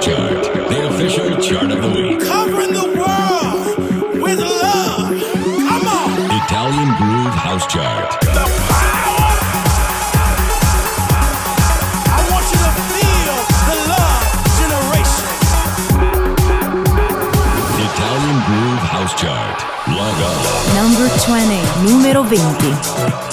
Chart, the official chart of the week. Planet número 20.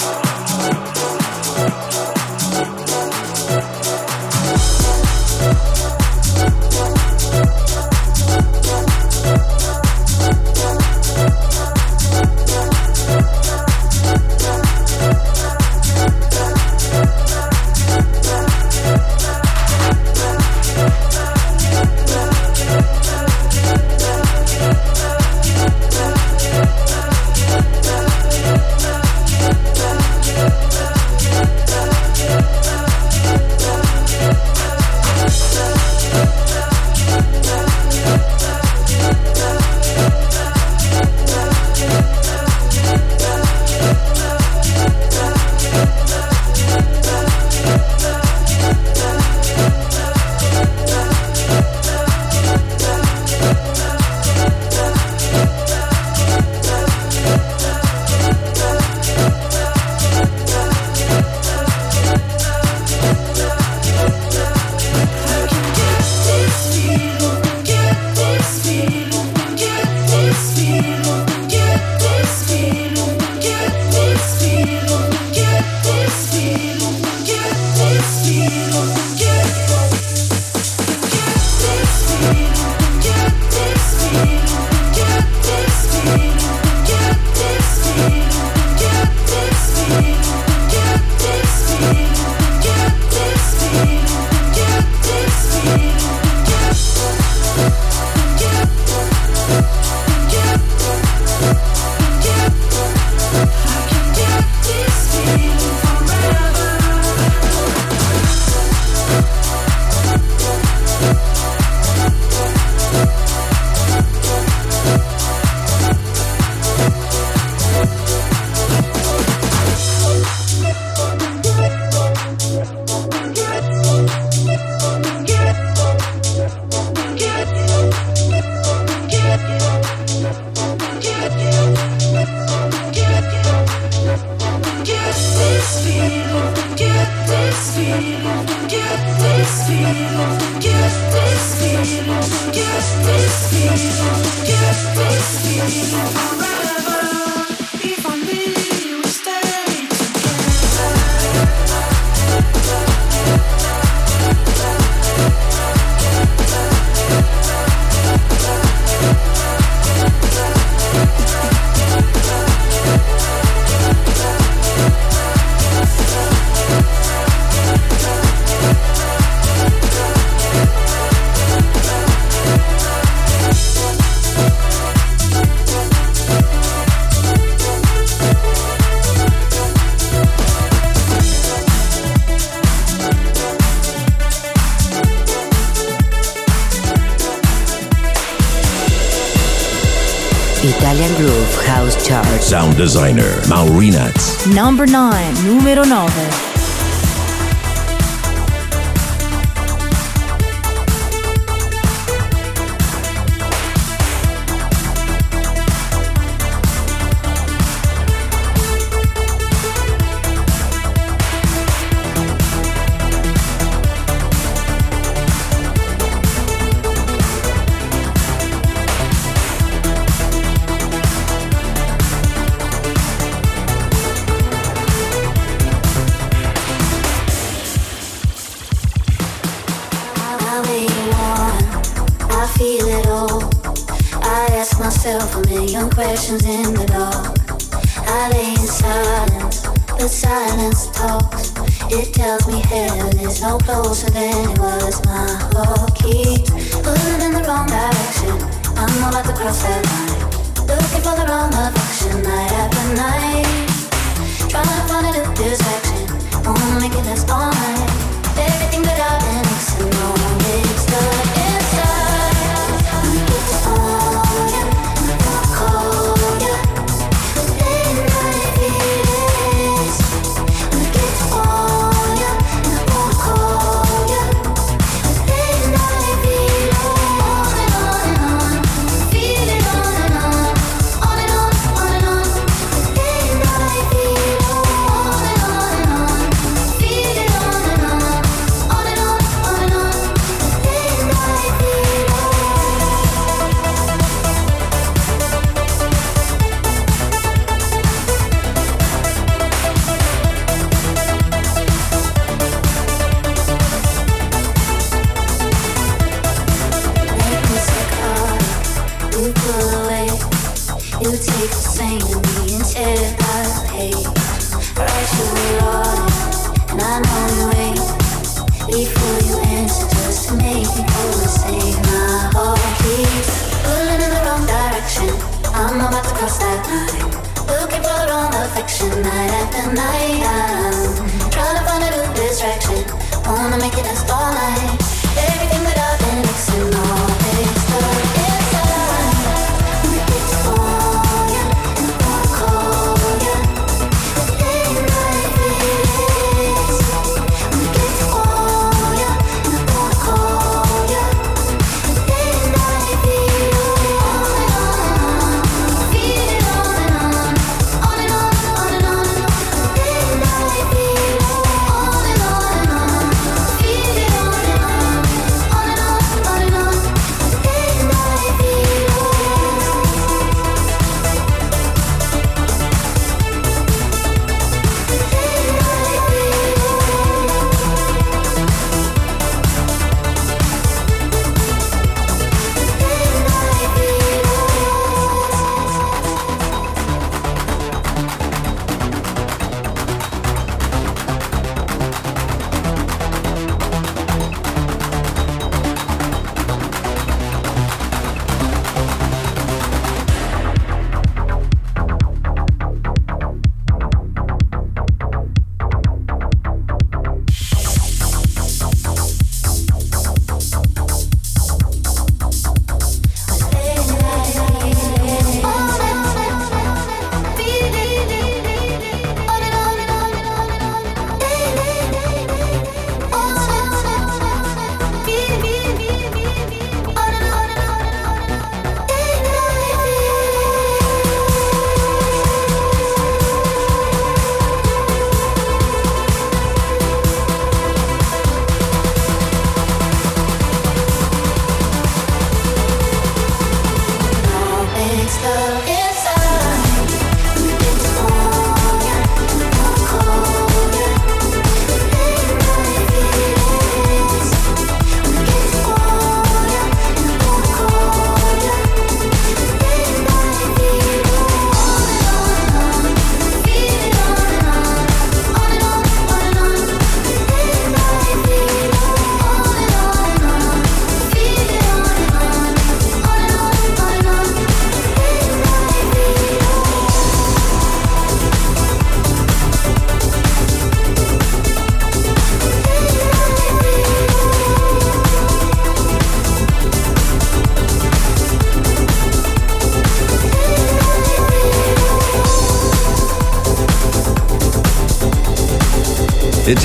House Chart. Sound designer Maurinats. Number 9, numero 9.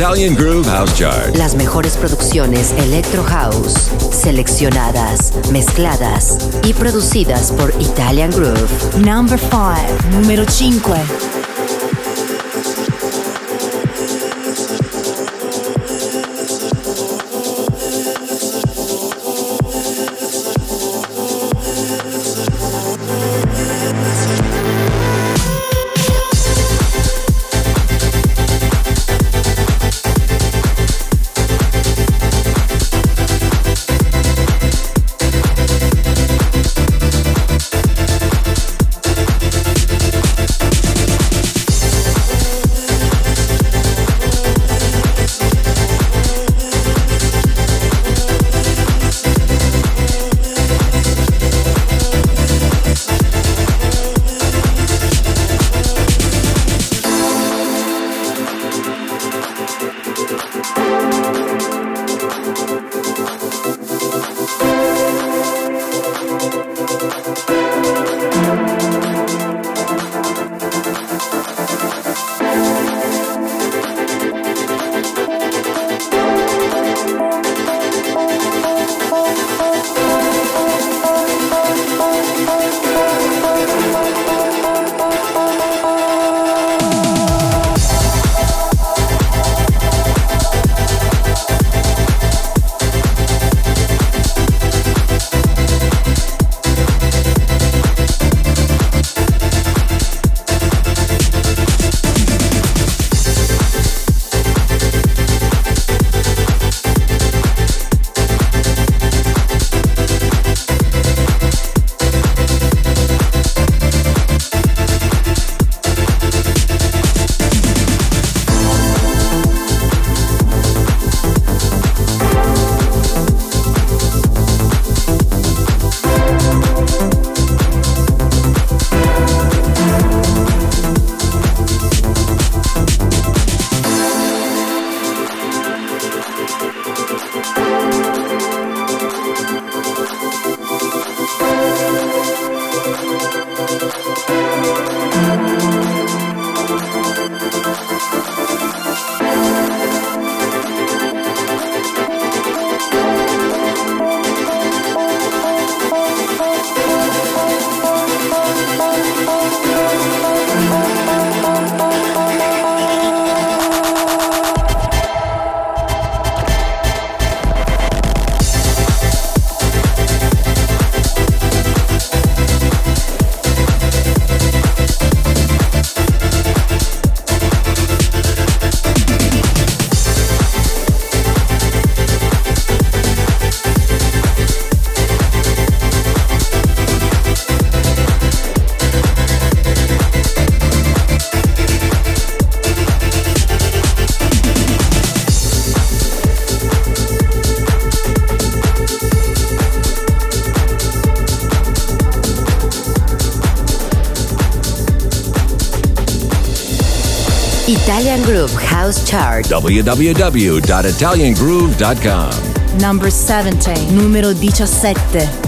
Italian Groove House Chart. Las mejores producciones Electro House, seleccionadas, mezcladas y producidas por Italian Groove. Number 5, número 5. card. www.italiangroove.com. Number 17, numero 17.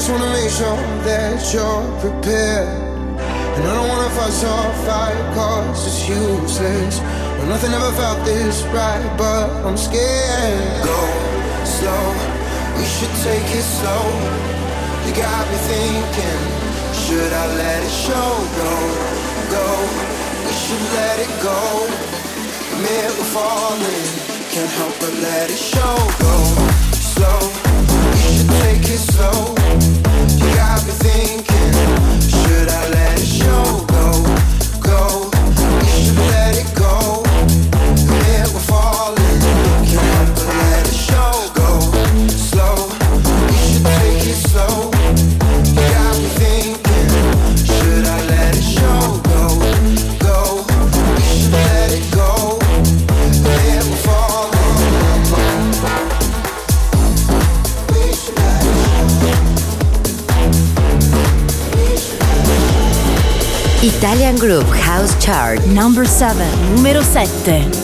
just wanna make sure that you're prepared. And I don't wanna fuss or fight, cause it's useless. Well, nothing ever felt this right, but I'm scared. Go slow, we should take it slow. You got me thinking, should I let it show? Go, go, we should let it go. Admit we're falling, can't help but let it show. Go slow, we should take it slow. You got me thinking, should I let show go? Italian Groove House Chart Number 7 Numero 7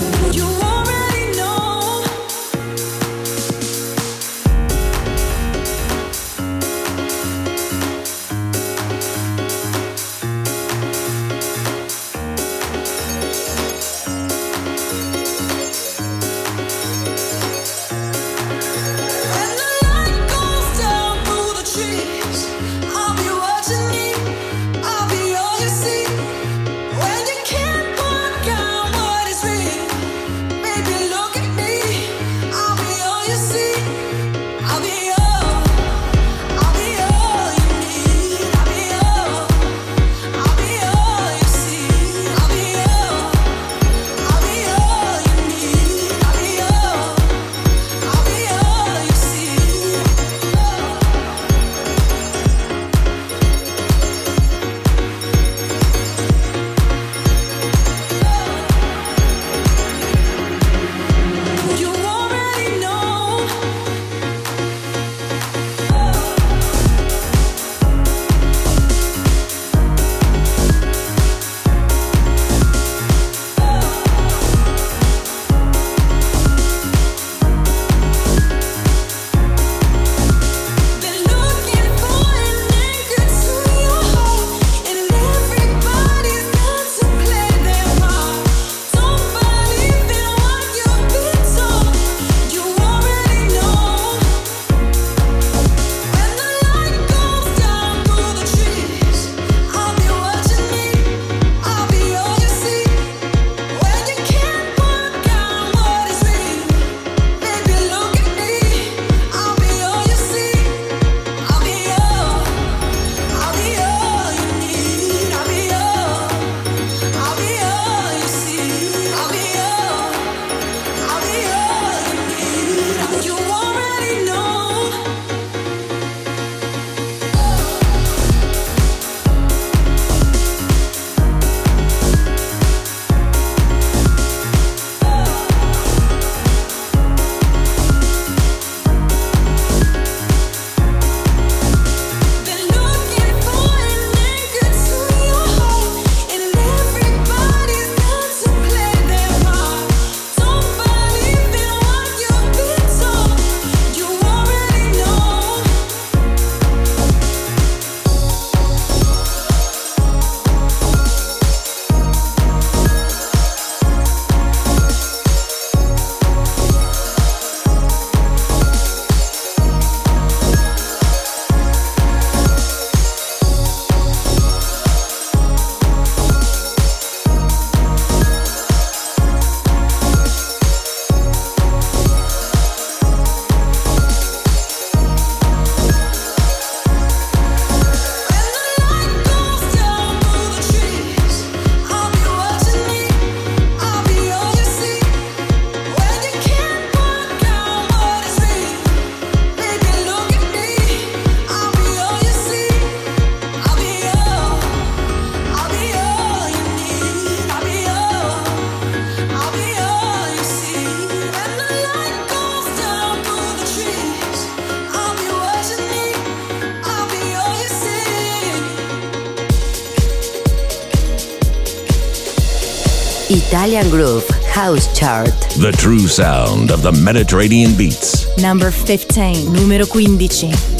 Italian Groove House Chart. The true sound of the Mediterranean beats. Number 15, numero 15.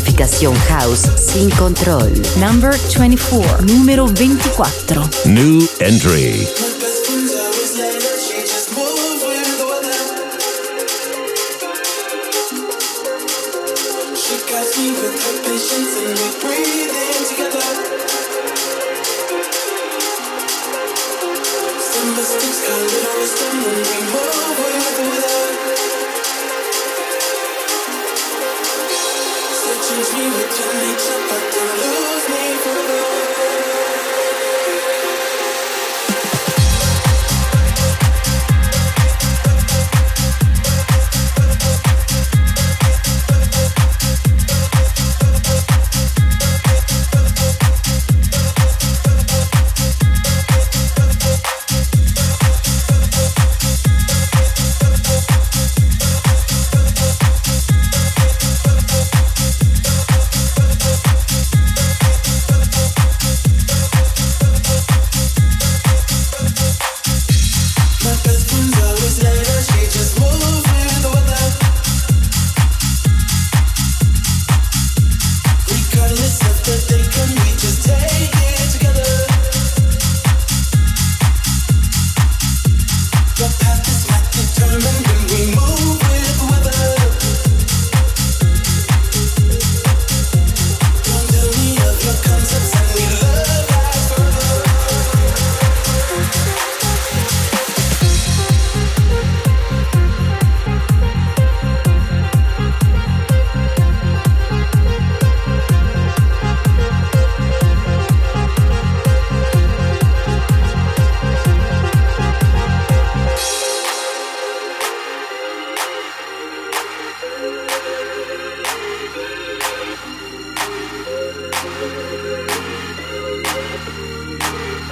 Clasificación house sin control. Number 24, número 24. New entry.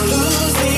losing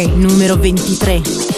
numero 23.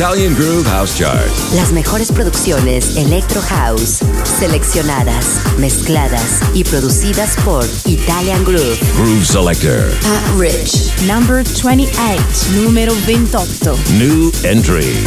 Italian Groove House Chart. Las mejores producciones Electro House, seleccionadas, mezcladas y producidas por Italian Groove. Groove Selector. Pat Rich. Number 28, numero 28. New entry.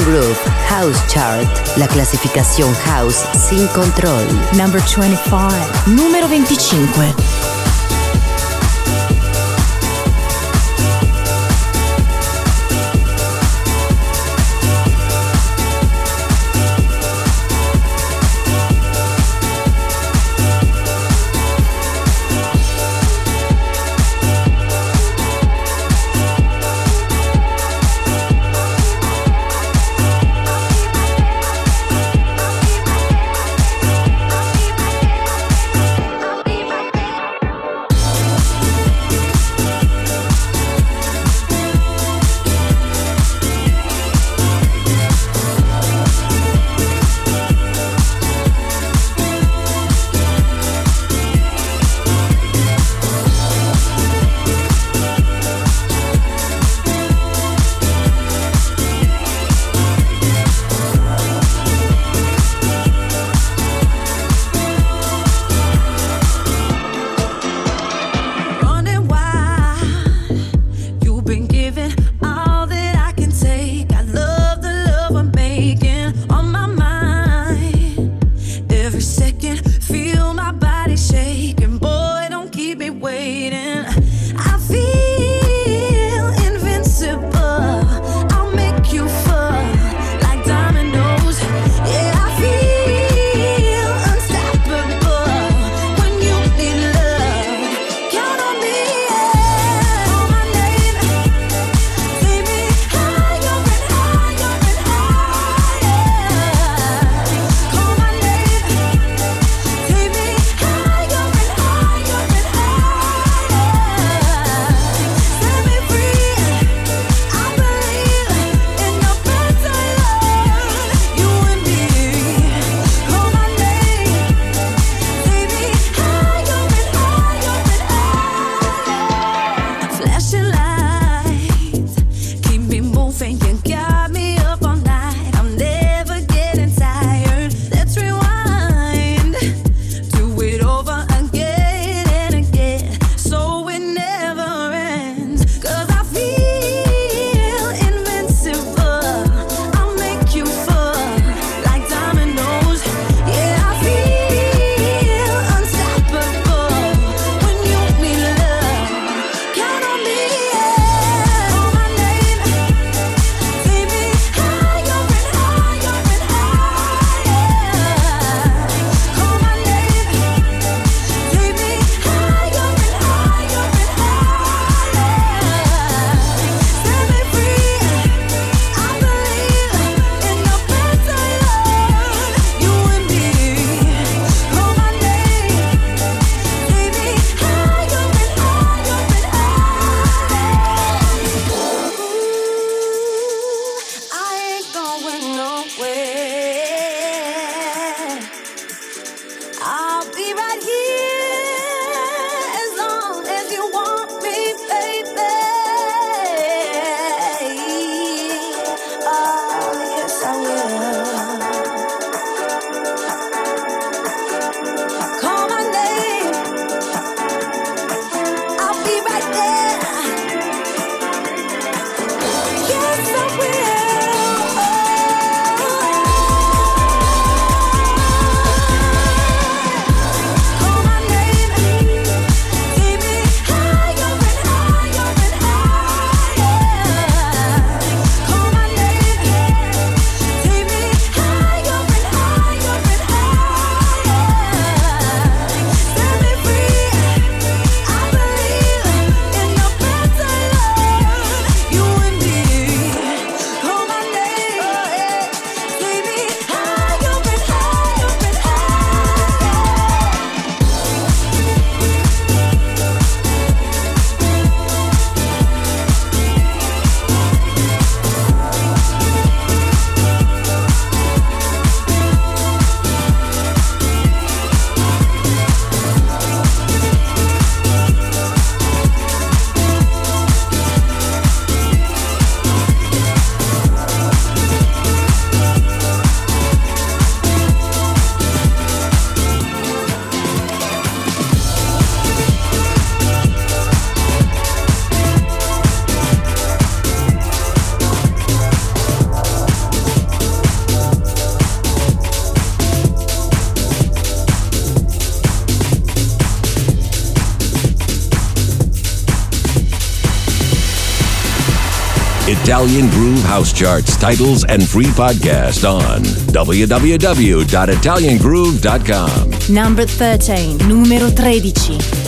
Italian Groove House Chart, la clasificación house sin control. Number 25, numero 25. Italian Groove House Charts, titles, and free podcast on www.italiangroove.com. Number 13, numero 13.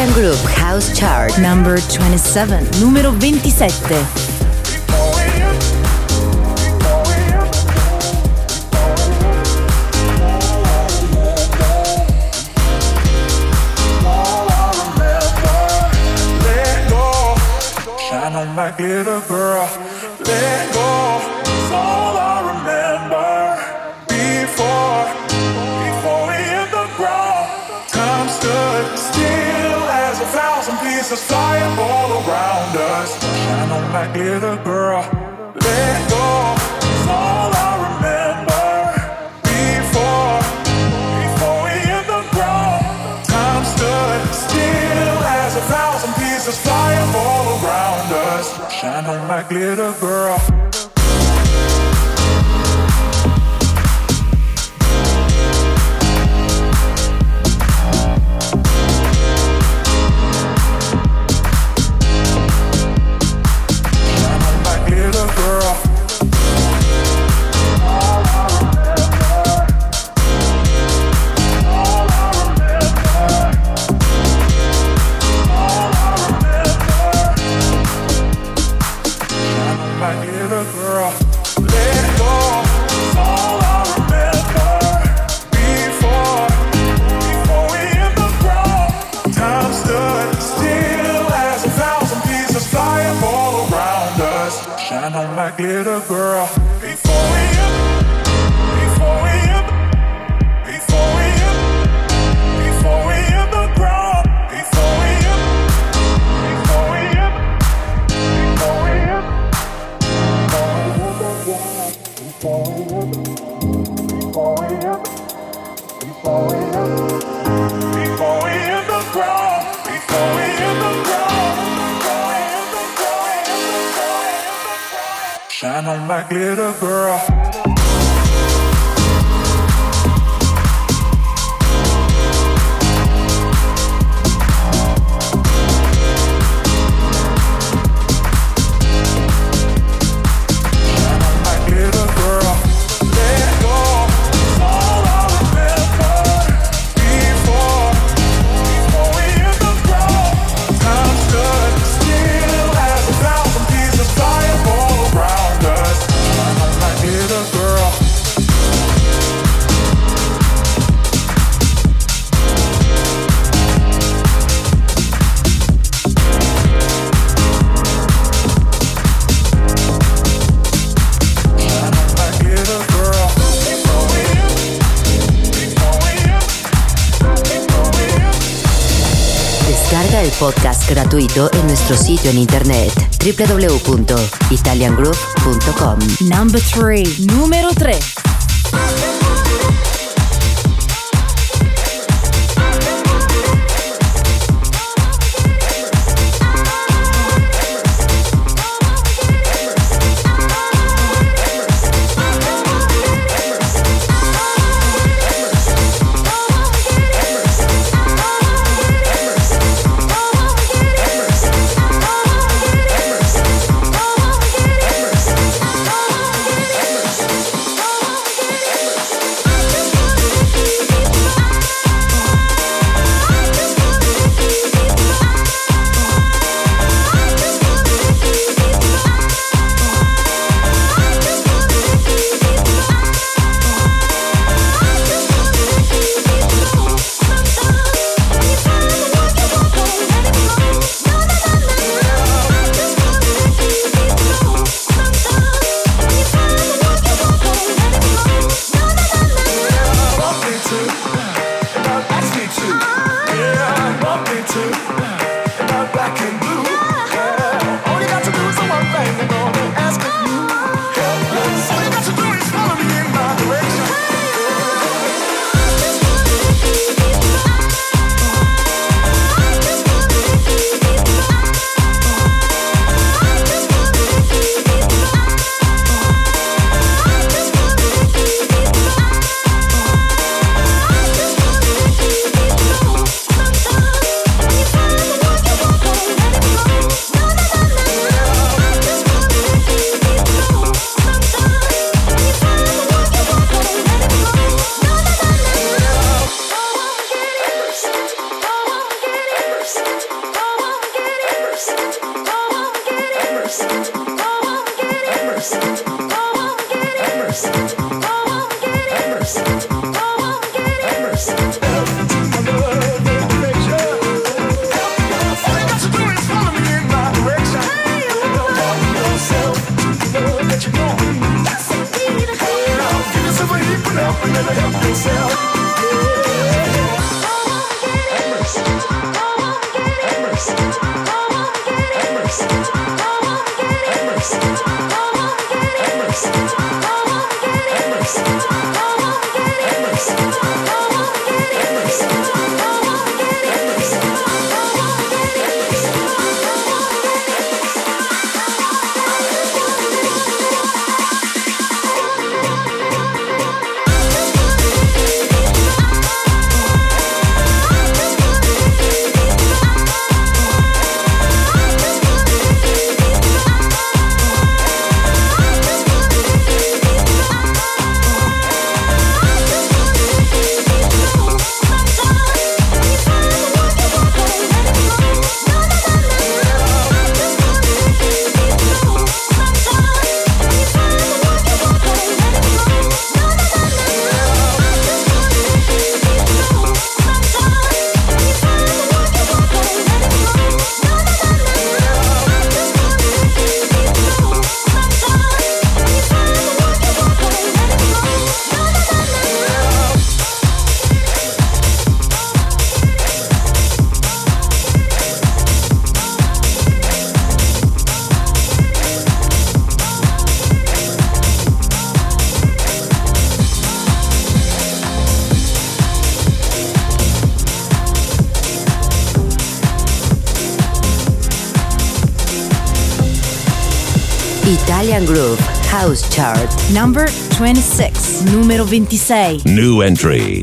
Italian Groove House Chart number 27, numero 27. little girl My glitter girl Let go. Is all I remember. Before, before we Time stood still as a thousand pieces all around us. Shine on my glitter girl. nuestro sitio en internet www.italiangroup.com. Number 3. Número 3. Italian Groove House Chart. Number 26. Numero 26. New entry.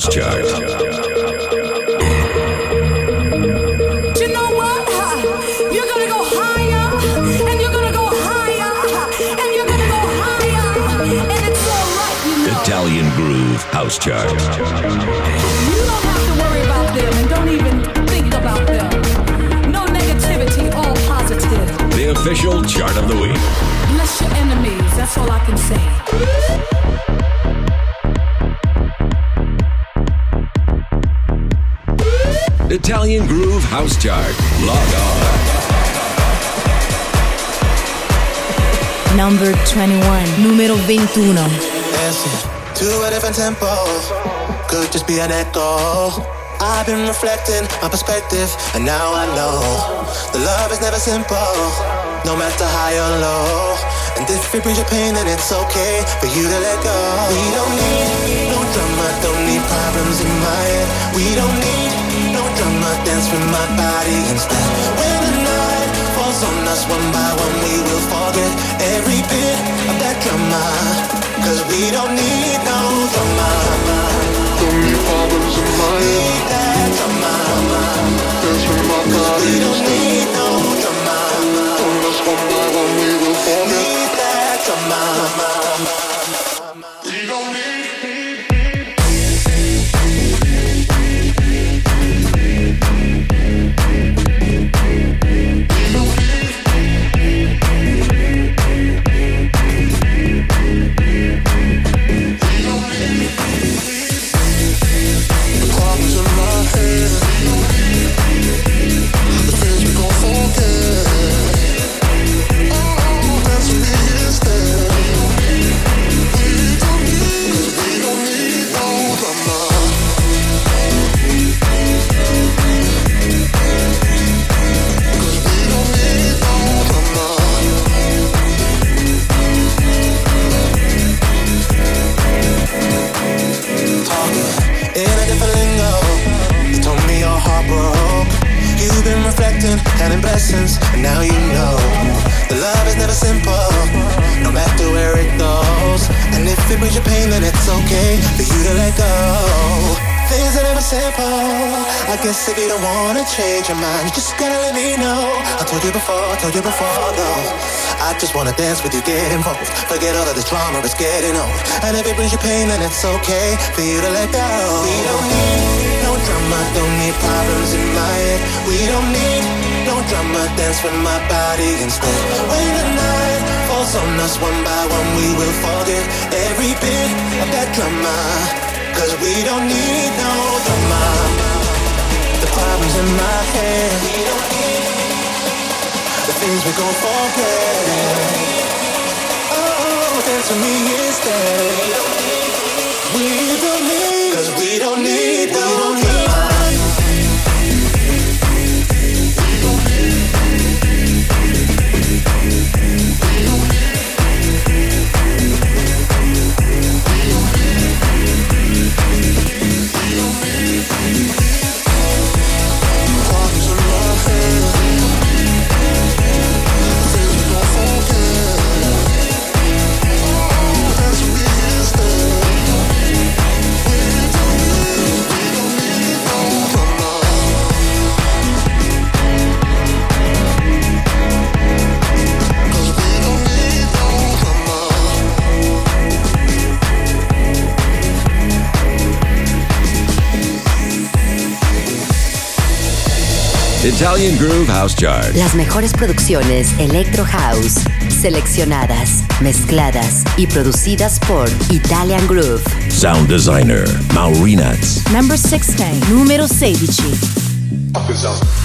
House Chart. 21. Numero 21. Dancing to a different tempo. Could just be an echo. I've been reflecting my perspective, and now I know the love is never simple, no matter high or low. And if it brings you pain, then it's okay for you to let go. We don't need no drama, don't need problems in my head. We don't need no drama, dance with my body instead. When falls on us one by one, we will forget every bit of that drama. Cause we don't need no drama. Don't need problems in my. Need that drama. Dance with my body we don't need no drama. On us one by one, we will forget. Need that drama. Told you before, though. I just wanna dance with you, get involved. Forget all of this drama, it's getting old. And if it brings you pain, then it's okay for you to let go. We don't need no drama, don't need problems in my head. We don't need no drama, dance with my body instead. When the night falls on us one by one, we will forget every bit of that drama. Cause we don't need no drama. The problems in my head. Things we gon' forget. Oh, oh, dance with me instead. We don't need, cause we don't need, we don't need. Italian Groove House Chart. Las mejores producciones Electro House, seleccionadas, mezcladas y producidas por Italian Groove. Sound designer Maurinats. Number 16, numero 16.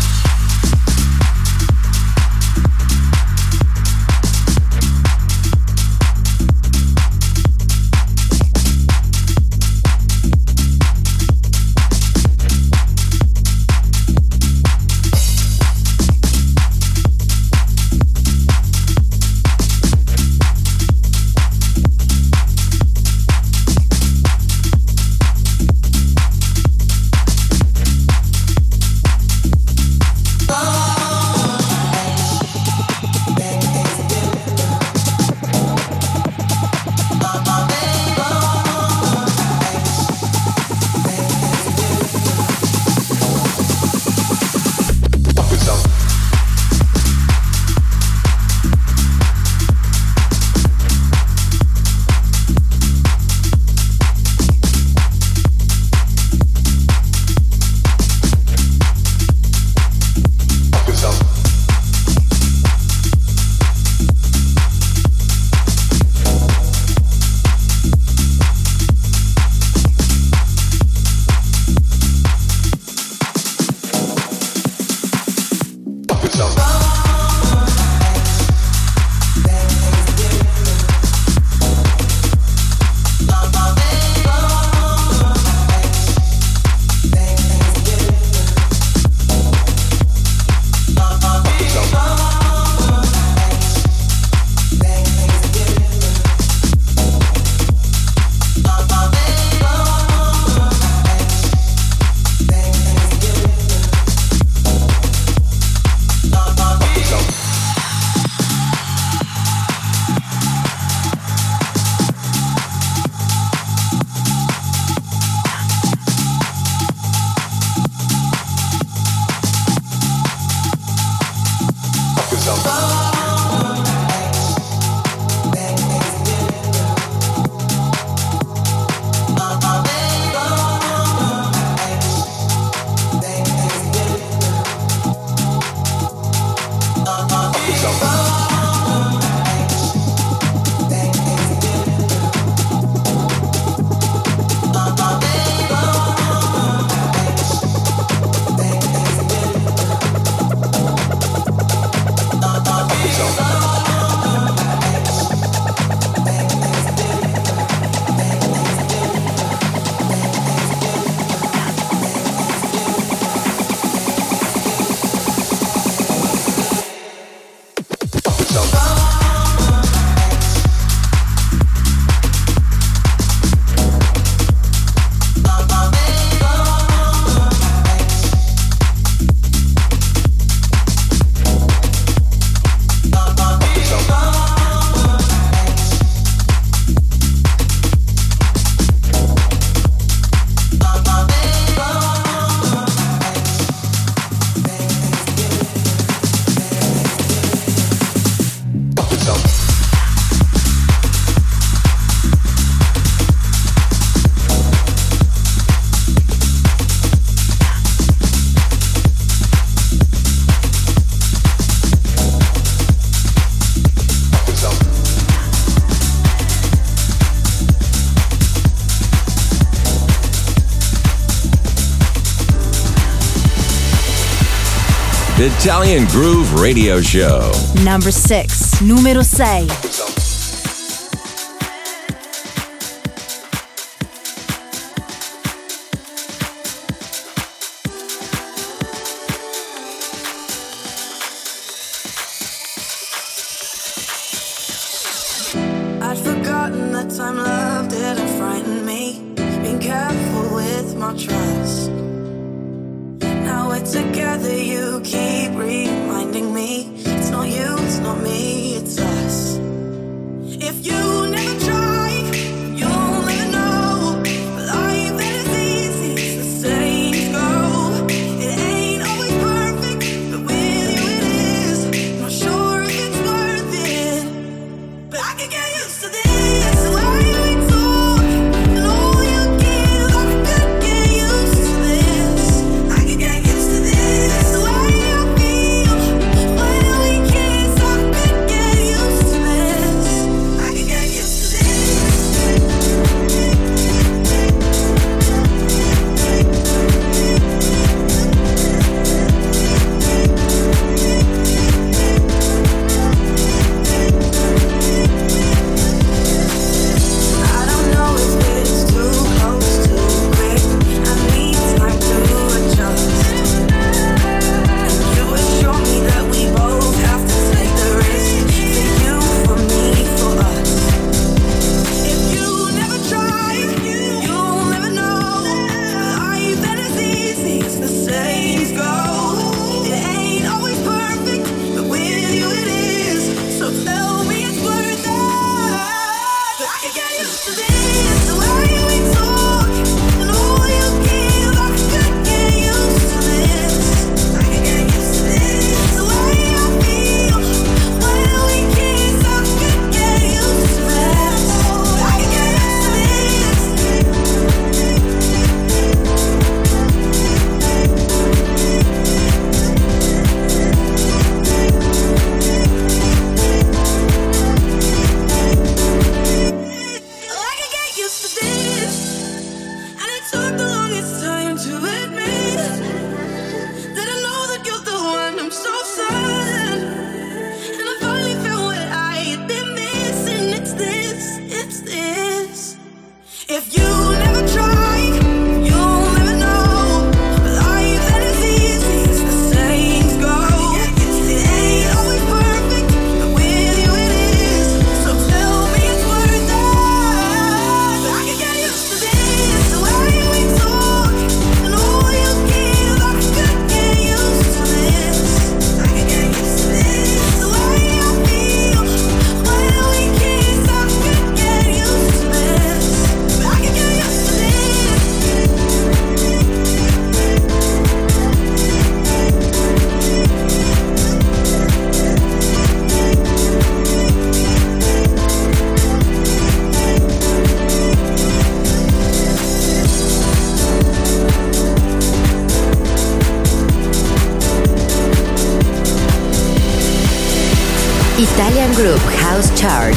Stop. Italian Groove Radio Show. Number 6, número 6.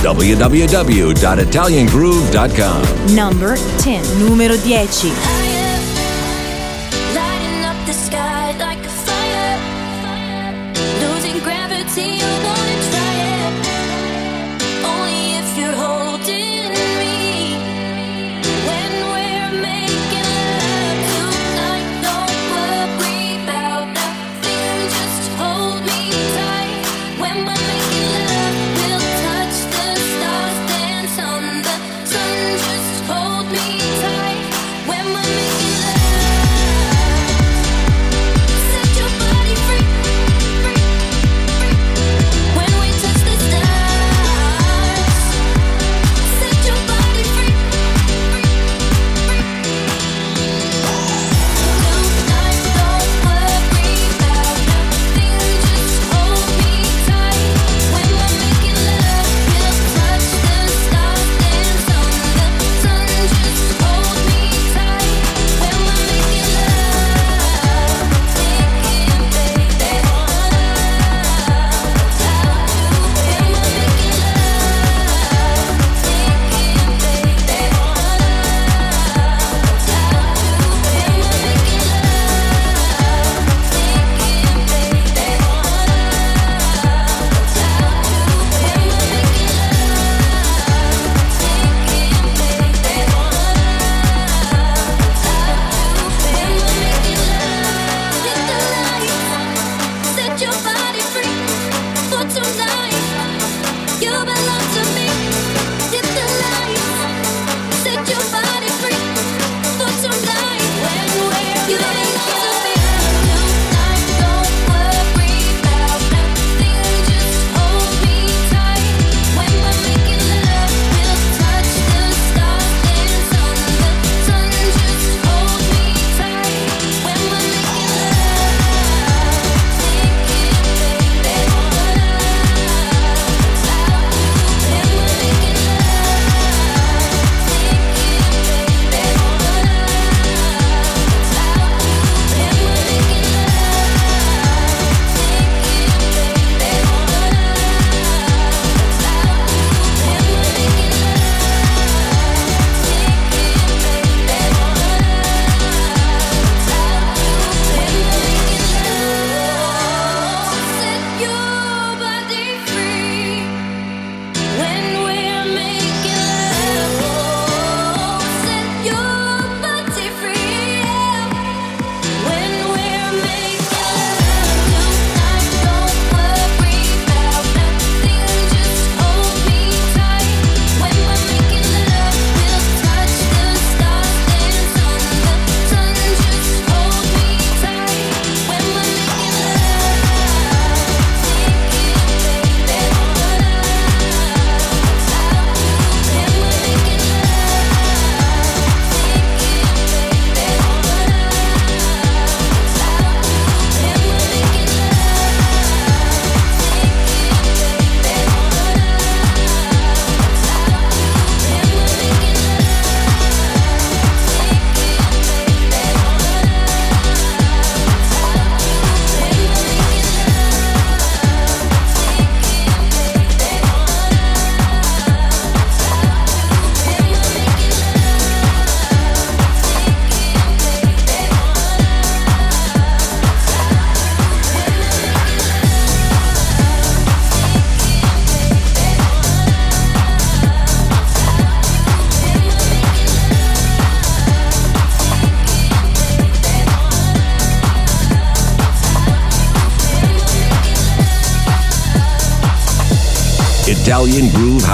www.italiangroove.com. Number 10. Numero 10.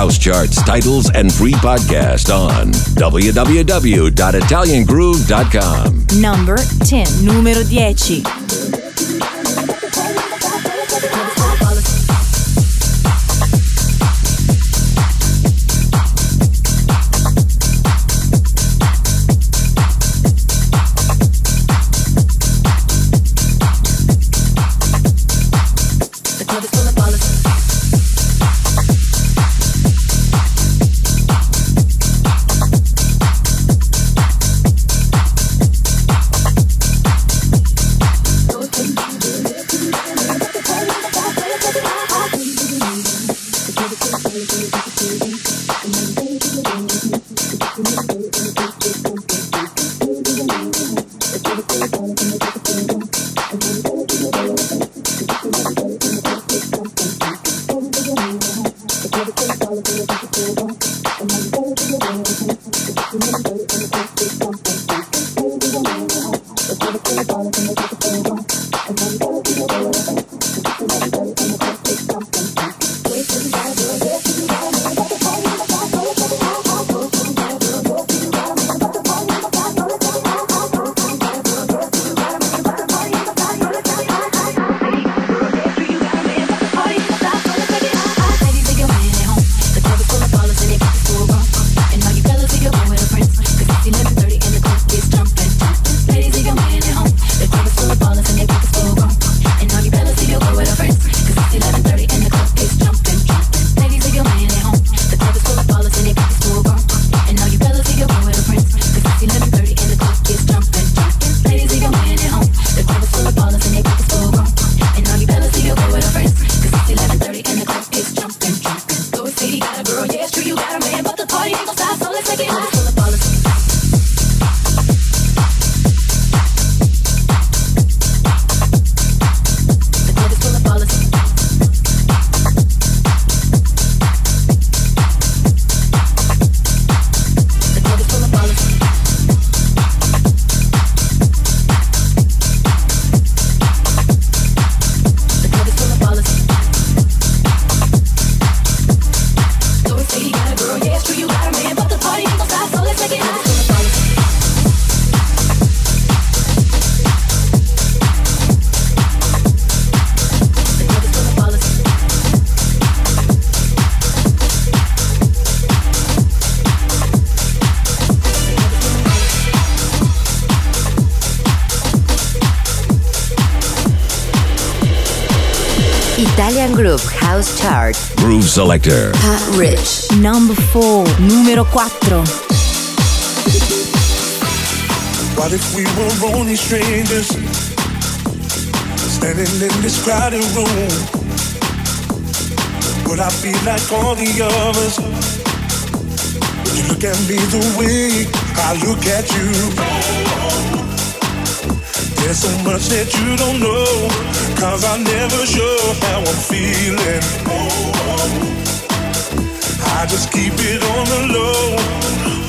House Charts titles and free podcast on www.italiangroove.com. Number 10. Numero 10. Selector. Pat Rich. Number 4. Numero 4. What if we were only strangers standing in this crowded room? Would I feel like all the others? Would you look at me the way I look at you? There's so much that you don't know, cause I never show how I'm feeling. I just keep it on the low.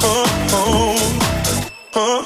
Oh, oh. Oh,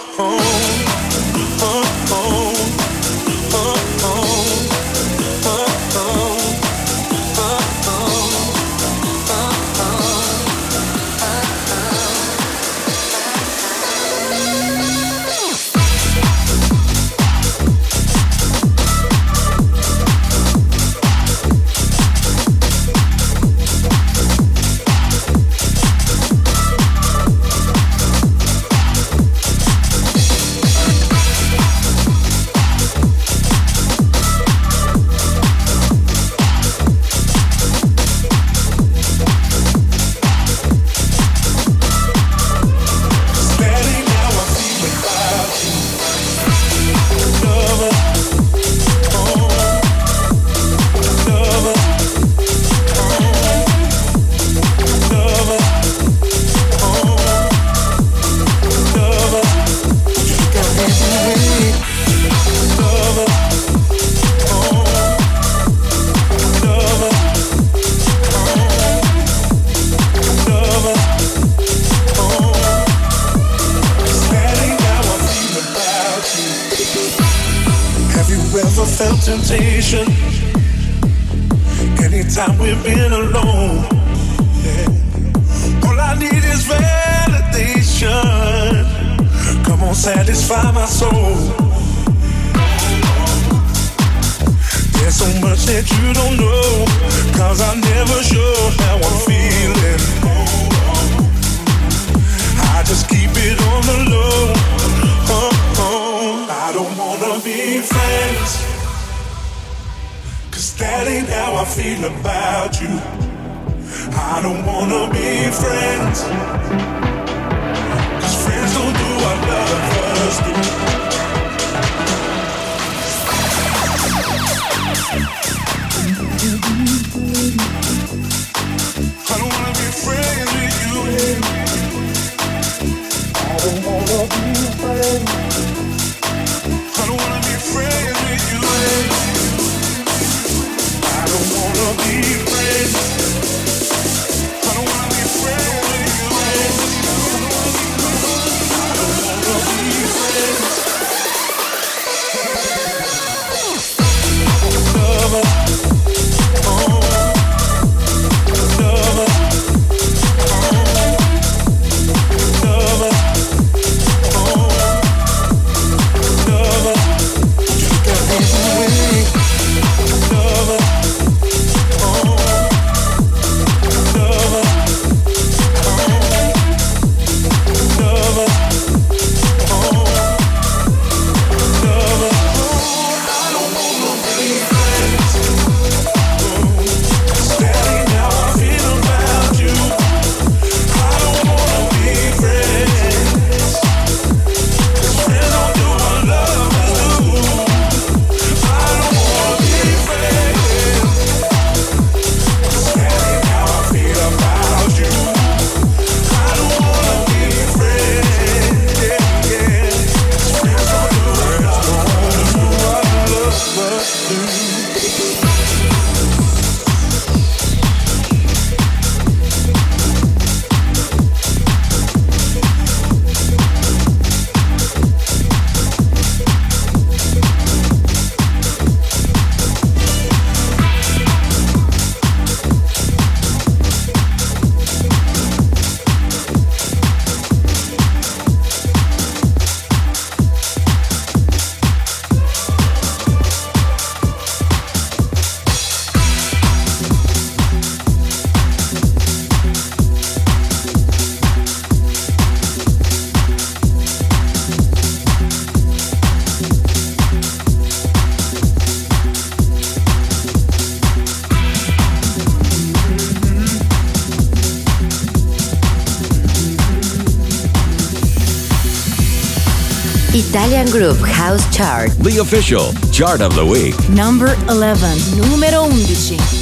Chart. The official chart of the week. Number 11. Numero 11.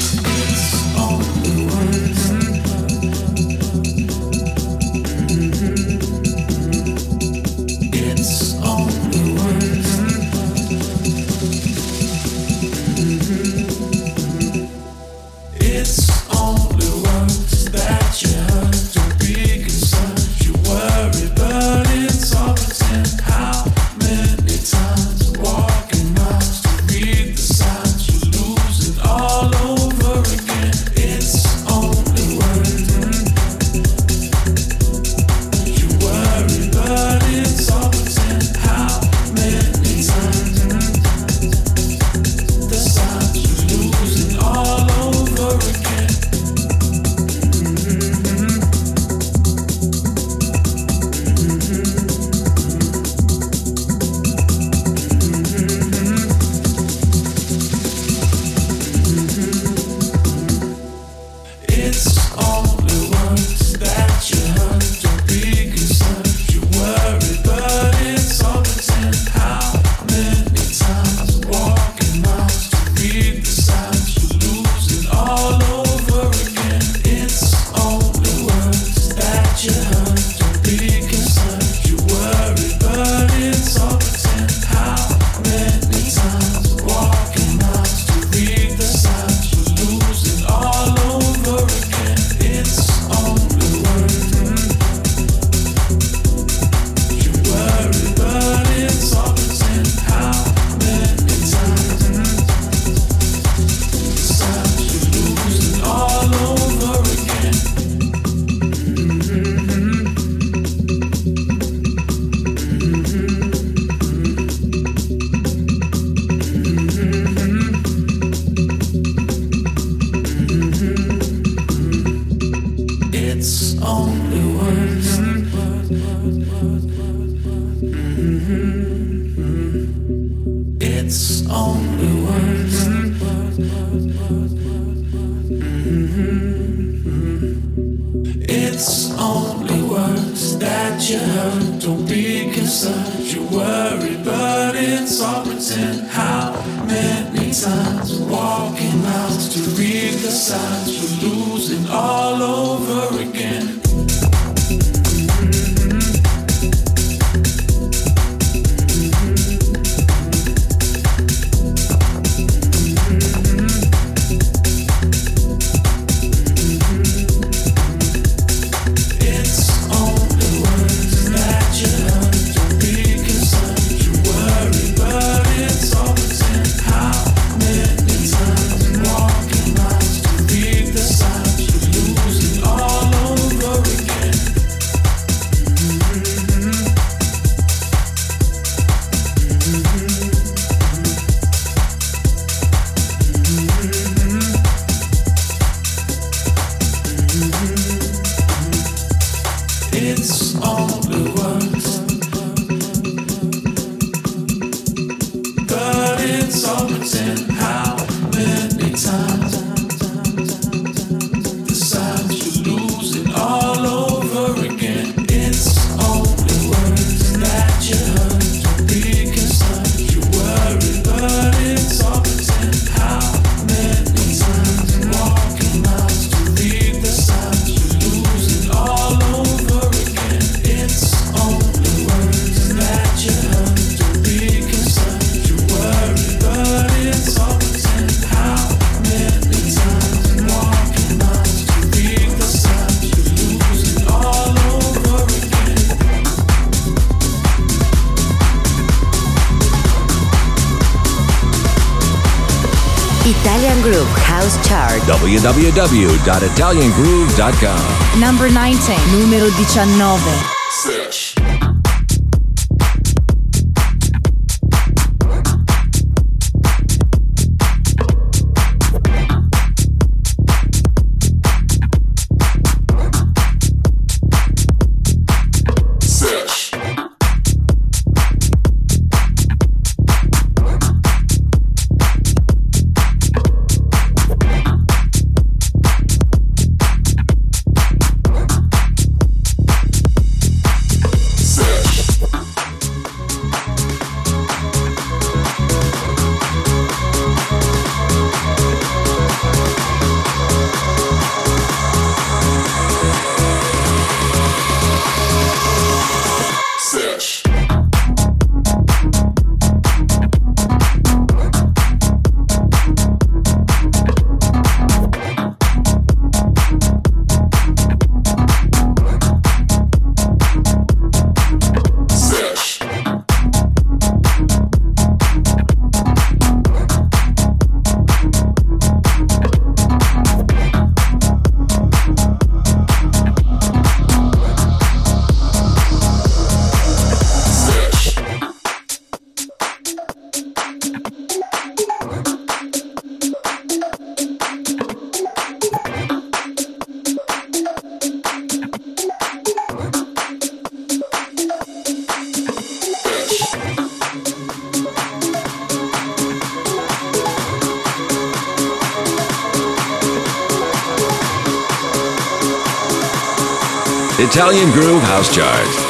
www.italiangroove.com. Number 19. Numero 19. Six.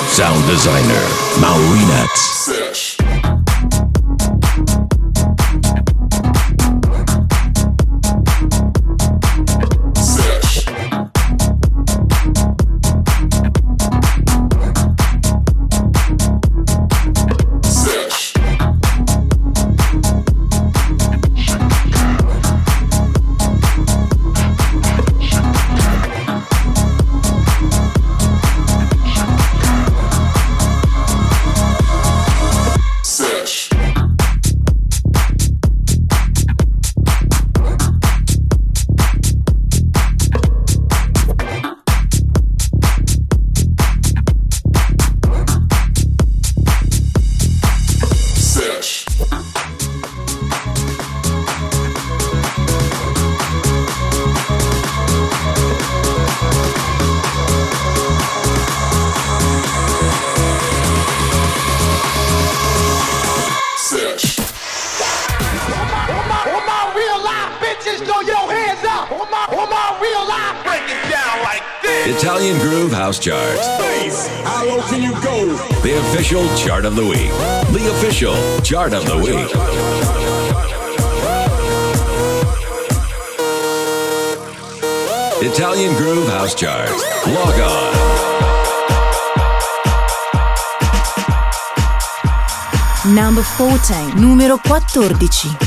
Sound designer Maurinat. Number 14, numero 14.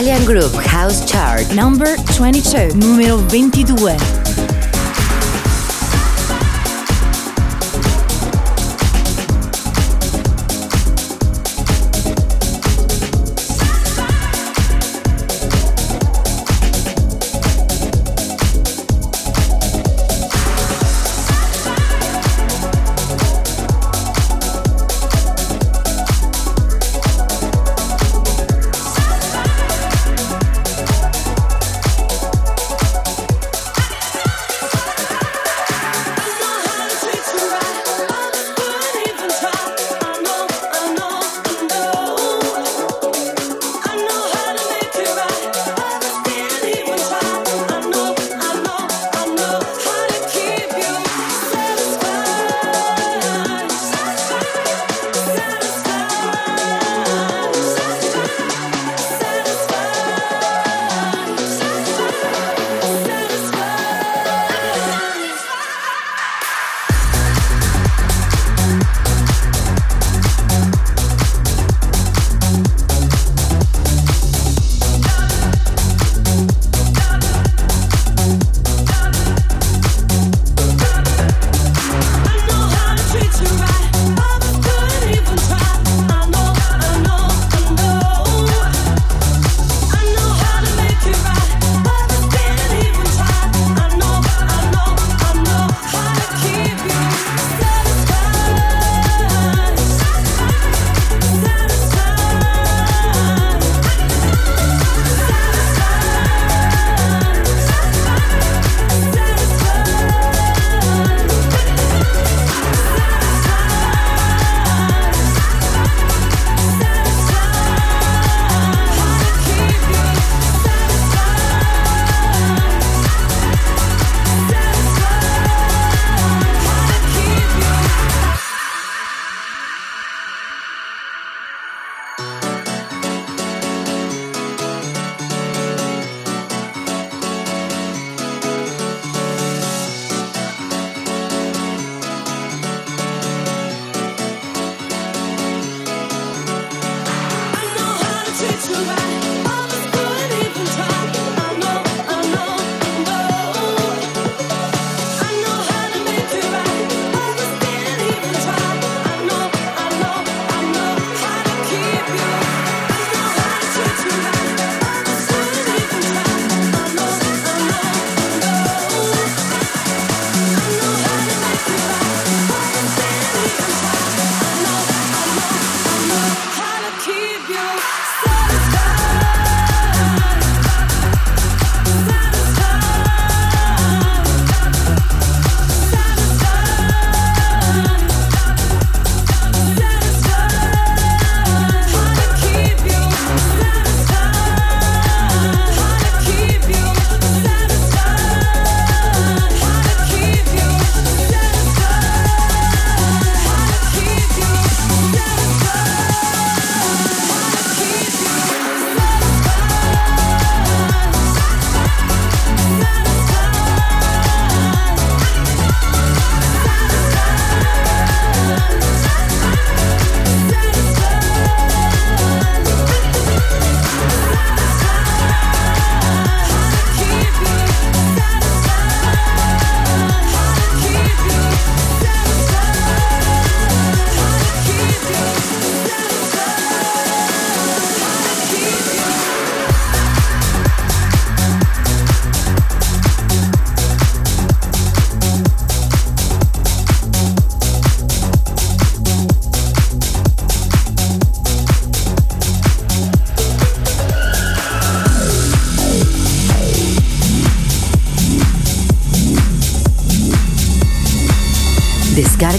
Italian Groove House Chart. Number 22, numero 22.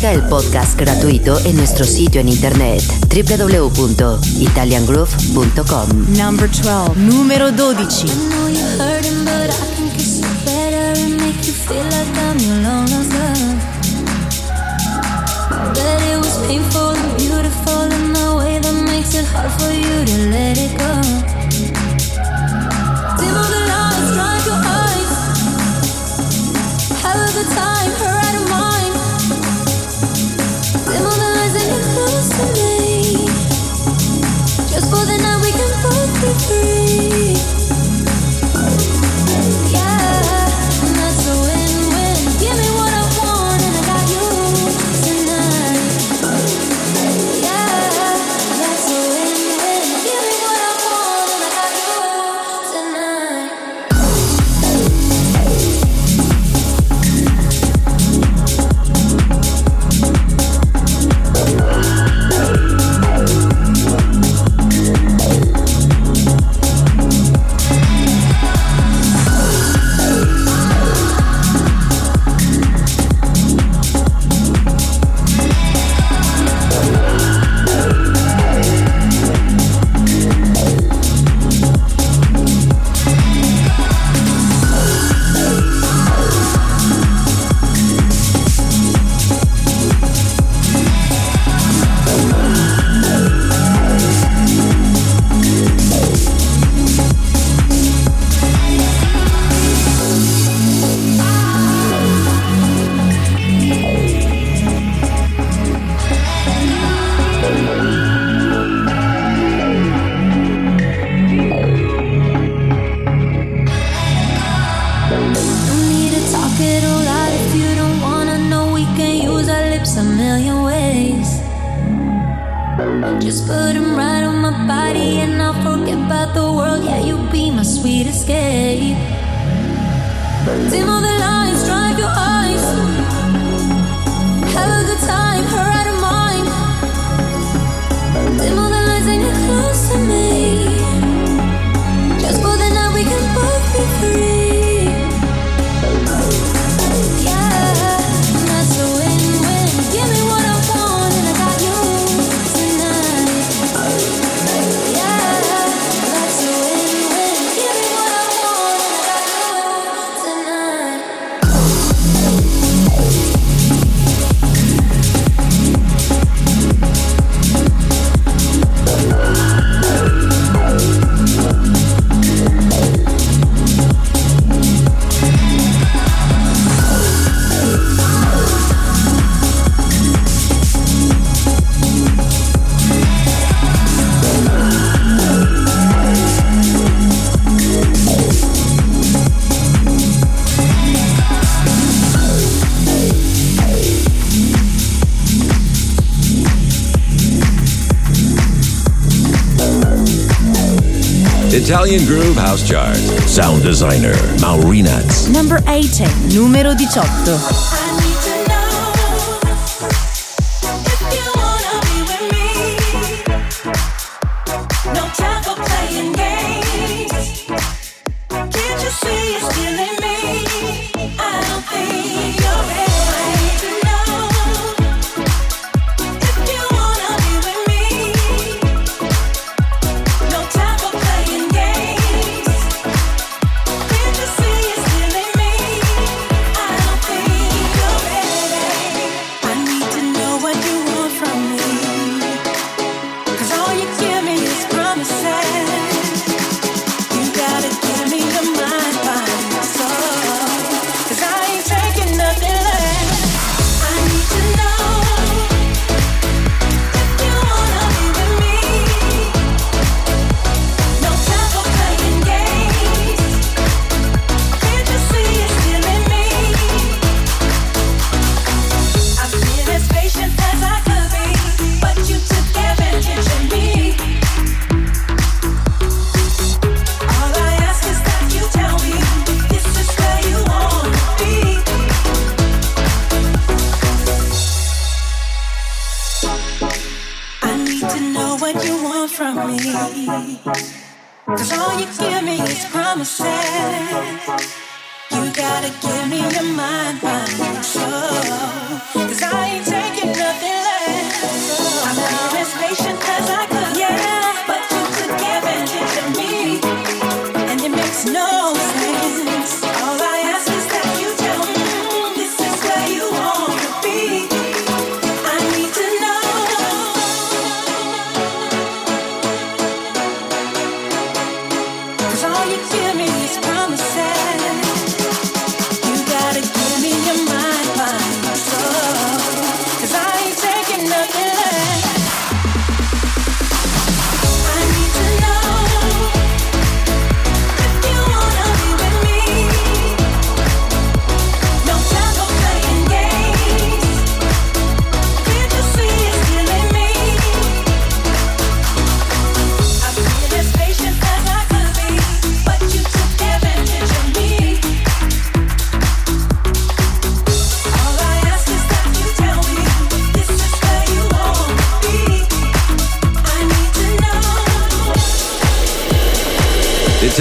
Descarga el podcast gratuito en nuestro sitio en internet www.italiangroove.com. Number 12, numero 12. I know you're hurting, but I can kiss you better and make you feel like I'm your long lost love. But it was painful and beautiful in a way that makes it hard for you to let it go. Italian Groove House Chart. Sound designer Maurinats. Number 18, numero 18.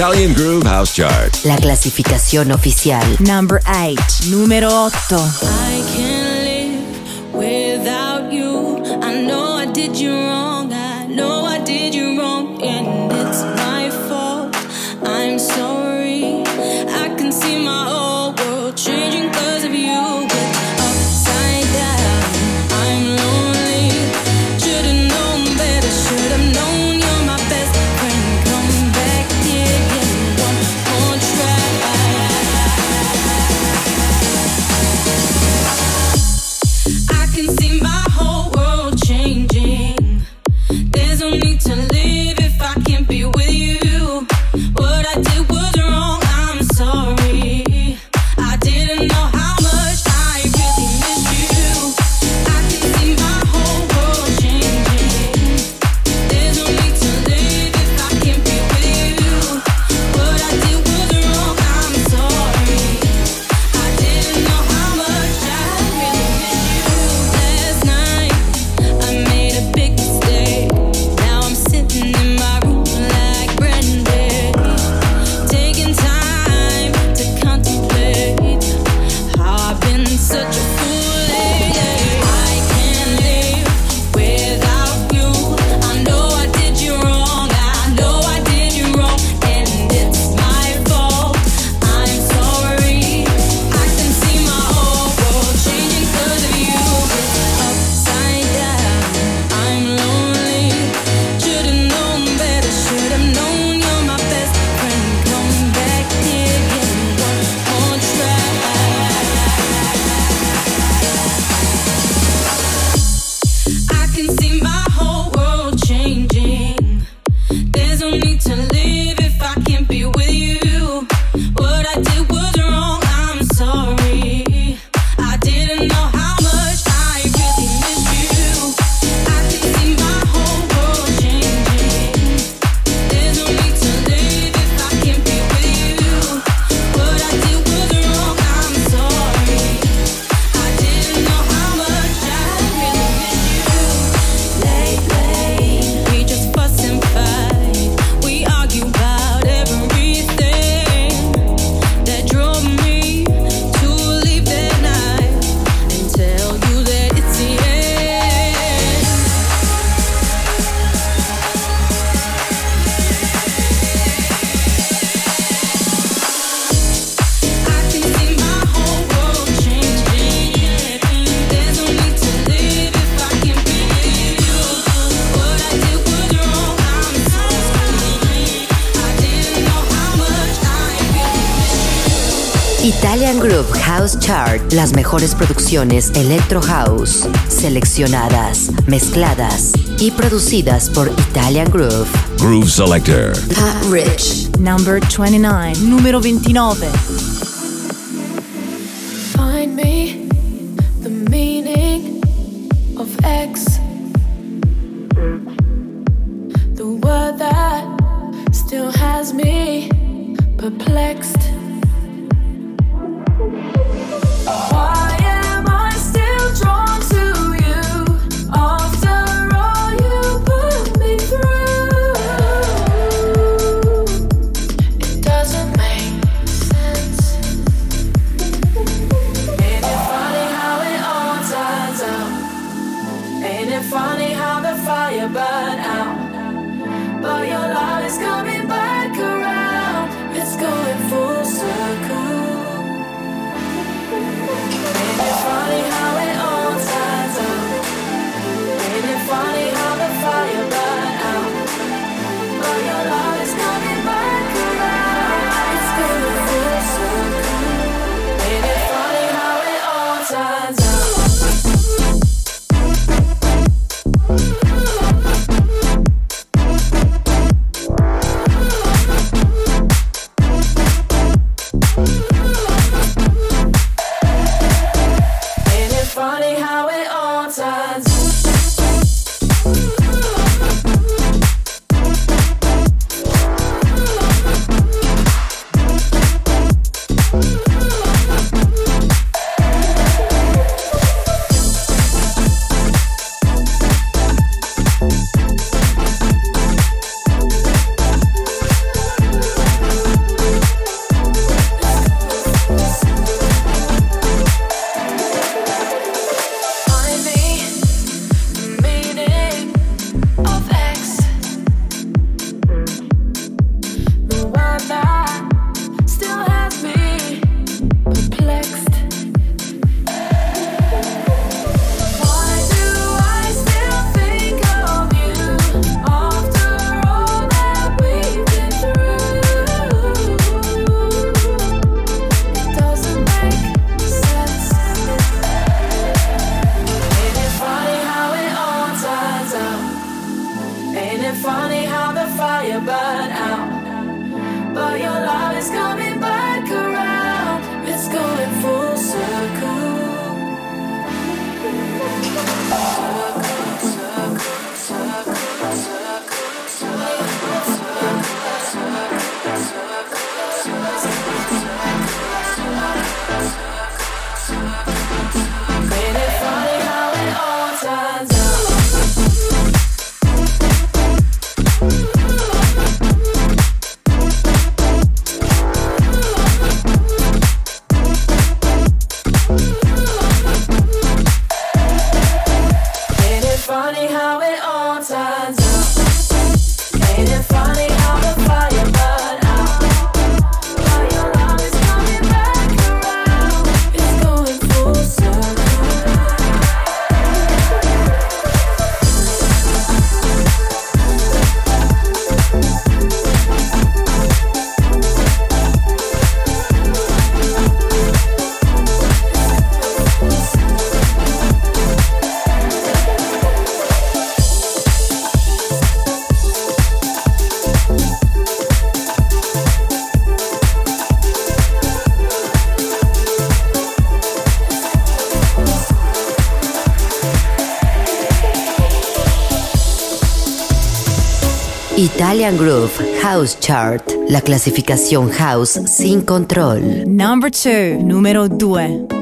Italian Groove House Chart. La clasificación oficial. Number 8. Número 8. Italian Group House Chart, las mejores producciones Electro House, seleccionadas, mezcladas y producidas por Italian Groove. Groove Selector. Pat Rich, number 29, número 29. Italian Groove House Chart, la clasificación house sin control. Number two, número 2.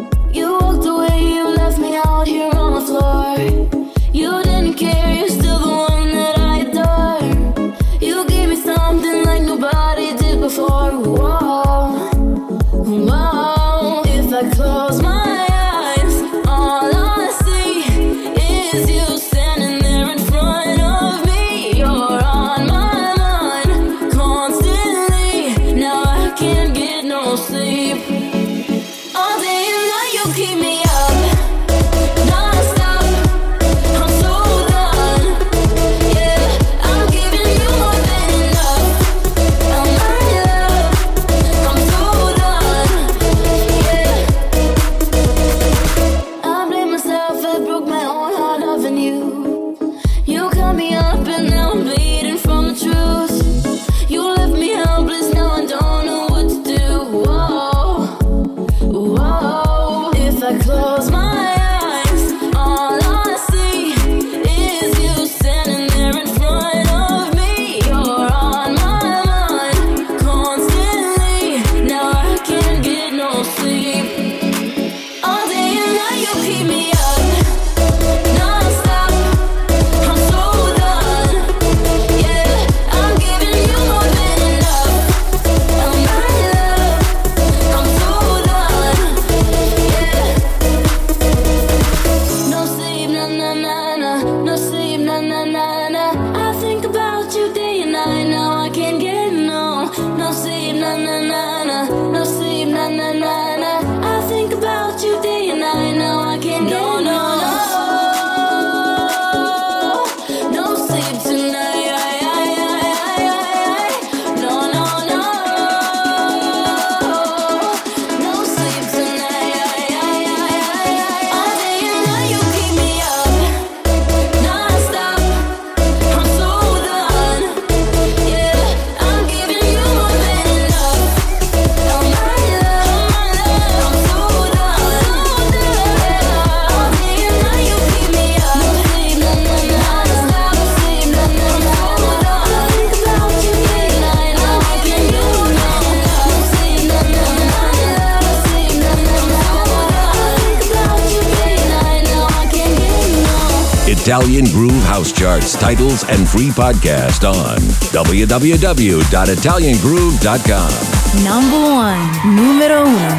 titles, and free podcast on www.italiangroove.com. Number one, numero uno.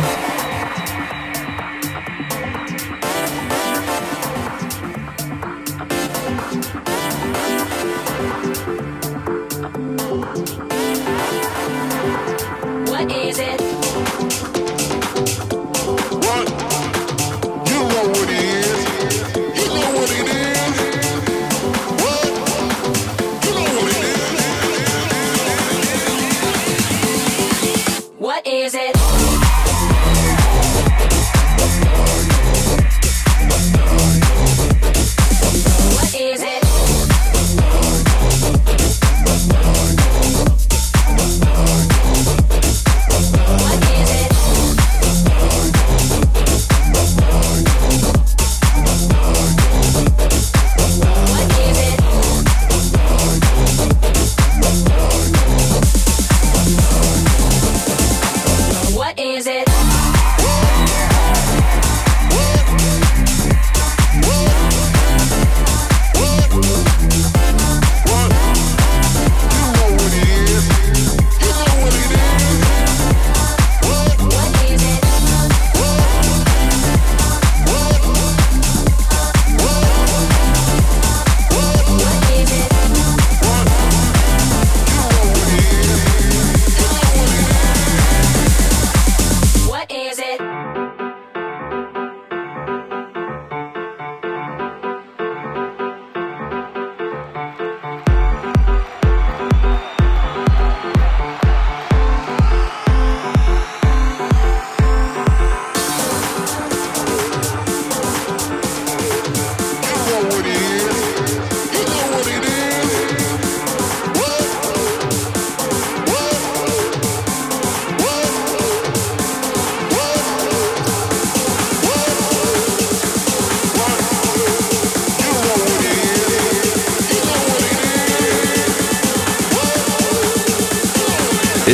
What is it?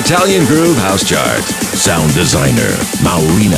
Italian Groove House Chart. Sound designer Maureen